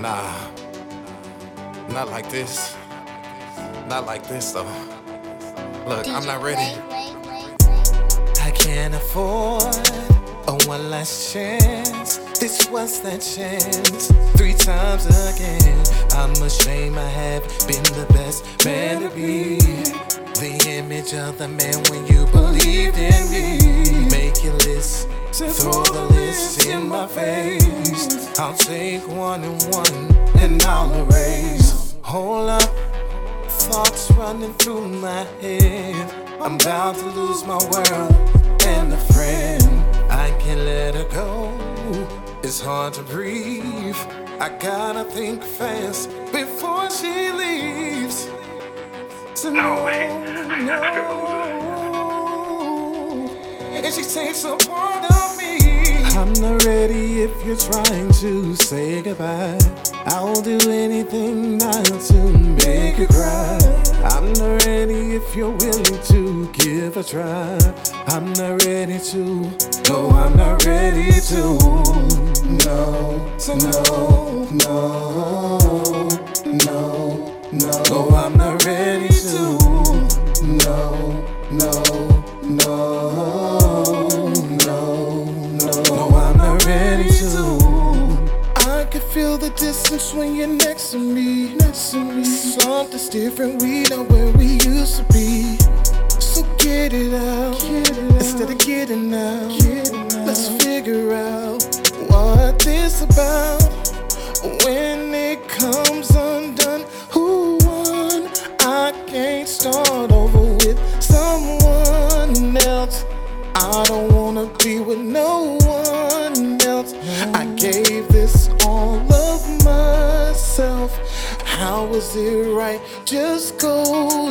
Nah, not like this. Not like this though. Look, I'm not ready. I can't afford a one last chance. This was that chance. Three times again. I'm ashamed I have been the best man to be. The image of the man when you believed in me. I'll take one and one and I'll erase. Hold up. Thoughts running through my head. I'm bound to lose my world and a friend. I can't let her go. It's hard to breathe. I gotta think fast before she leaves. So No way. no. And she takes a part. I'm not ready if you're trying to say goodbye. I'll do anything not to make you cry. I'm not ready if you're willing to give a try. I'm not ready to. No, I'm not ready to. No, no, the distance when you're next to me. Next to me. Something's different. We know where we used to be. So get it out. Instead of getting out. Let's figure out what this about. When it comes undone, who won? I can't start over with someone else. I don't wanna be with no one else. I gave this all myself. How was it right? Just go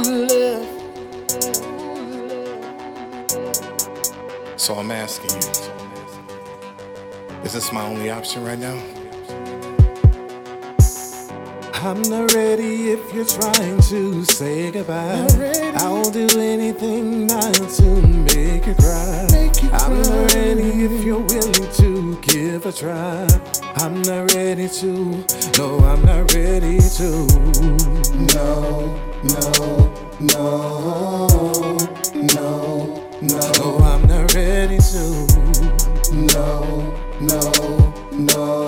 left. So I'm asking you, is this my only option right now? I'm not ready if you're trying to say goodbye. I'll do anything not to make you cry. I'm not ready if you're willing to a try. I'm not ready to. No, I'm not ready to. No, no, no, no, no. No, I'm not ready to. No, no, no,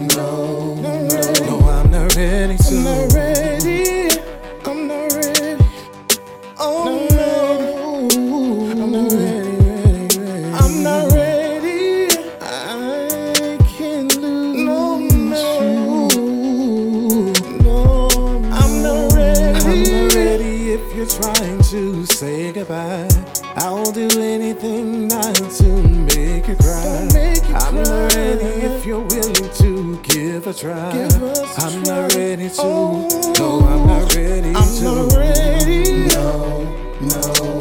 no, no. No, I'm not ready to. I'm not ready. I'm not ready. Oh no. To say goodbye. I'll do anything not to make you cry. I'm not ready if you're willing to give a try. I'm not ready to. No, I'm not ready to. I'm not ready. No, no,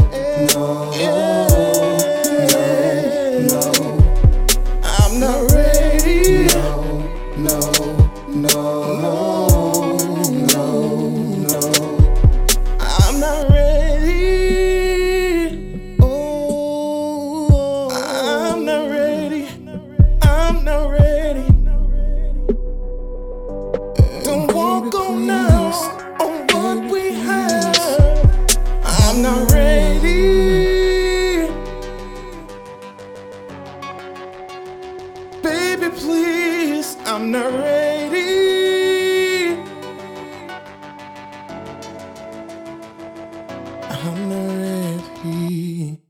please, I'm not ready. I'm not ready.